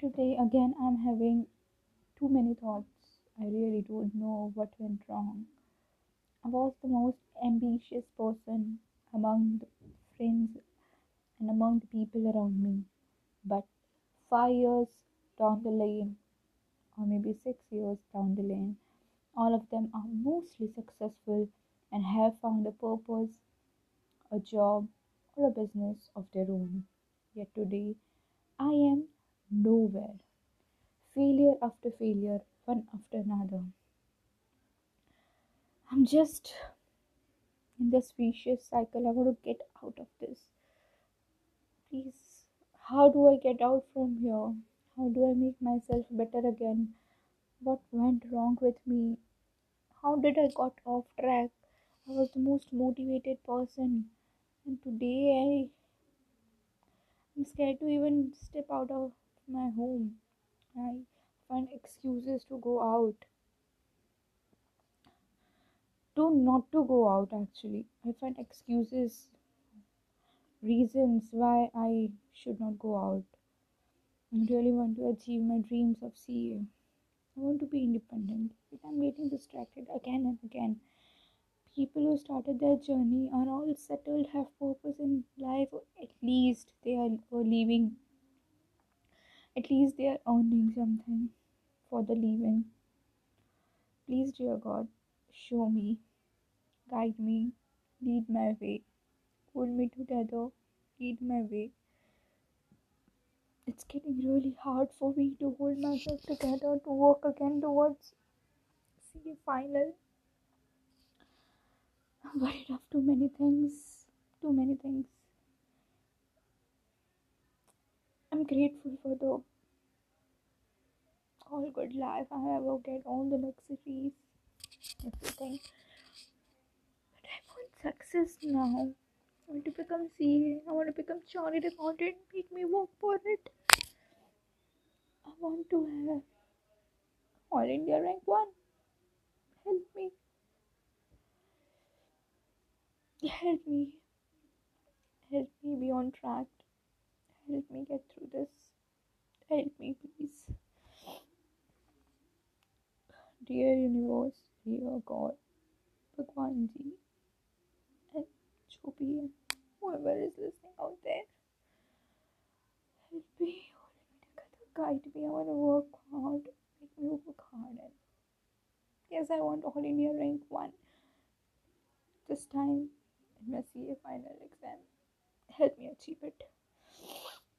Today, again, I'm having too many thoughts. I really don't know what went wrong. I was the most ambitious person among the friends and among the people around me. But five years down the lane, or maybe six years down the lane, all of them are mostly successful and have found a purpose, a job, or a business of their own. Yet today, I am nowhere. Failure after failure, one after another. I'm just in this vicious cycle. I want to get out of this. Please, how do I get out from here? How do I make myself better again? What went wrong with me? How did I got off track? I was the most motivated person, and today I I'm scared to even step out of my home. I find excuses to go out. To not to go out actually. I find excuses, reasons why I should not go out. I really want to achieve my dreams of CA. I want to be independent, but I'm getting distracted again and again. People who started their journey are all settled, have purpose in life, or at least they are, are leaving at least they are earning something for the living. Please, dear God, show me, guide me, lead my way, hold me together, lead my way. It's getting really hard for me to hold myself together to work again towards CA final. I'm worried of too many things, too many things. I'm grateful for the all good life. I ever get all the luxuries, everything. But I want success now. I want to become CA. I want to become chartered accountant. Make me work for it. I want to have All India rank one. Help me. Help me. Help me be on track. Help me get through this. Help me, please. Dear universe, dear God, Bhagwan Ji, and Chopi, whoever is listening out there, help me. Guide me. I want to work hard. Make me work hard. And yes, I want All India rank one this time in my CA final exam. Help me achieve it.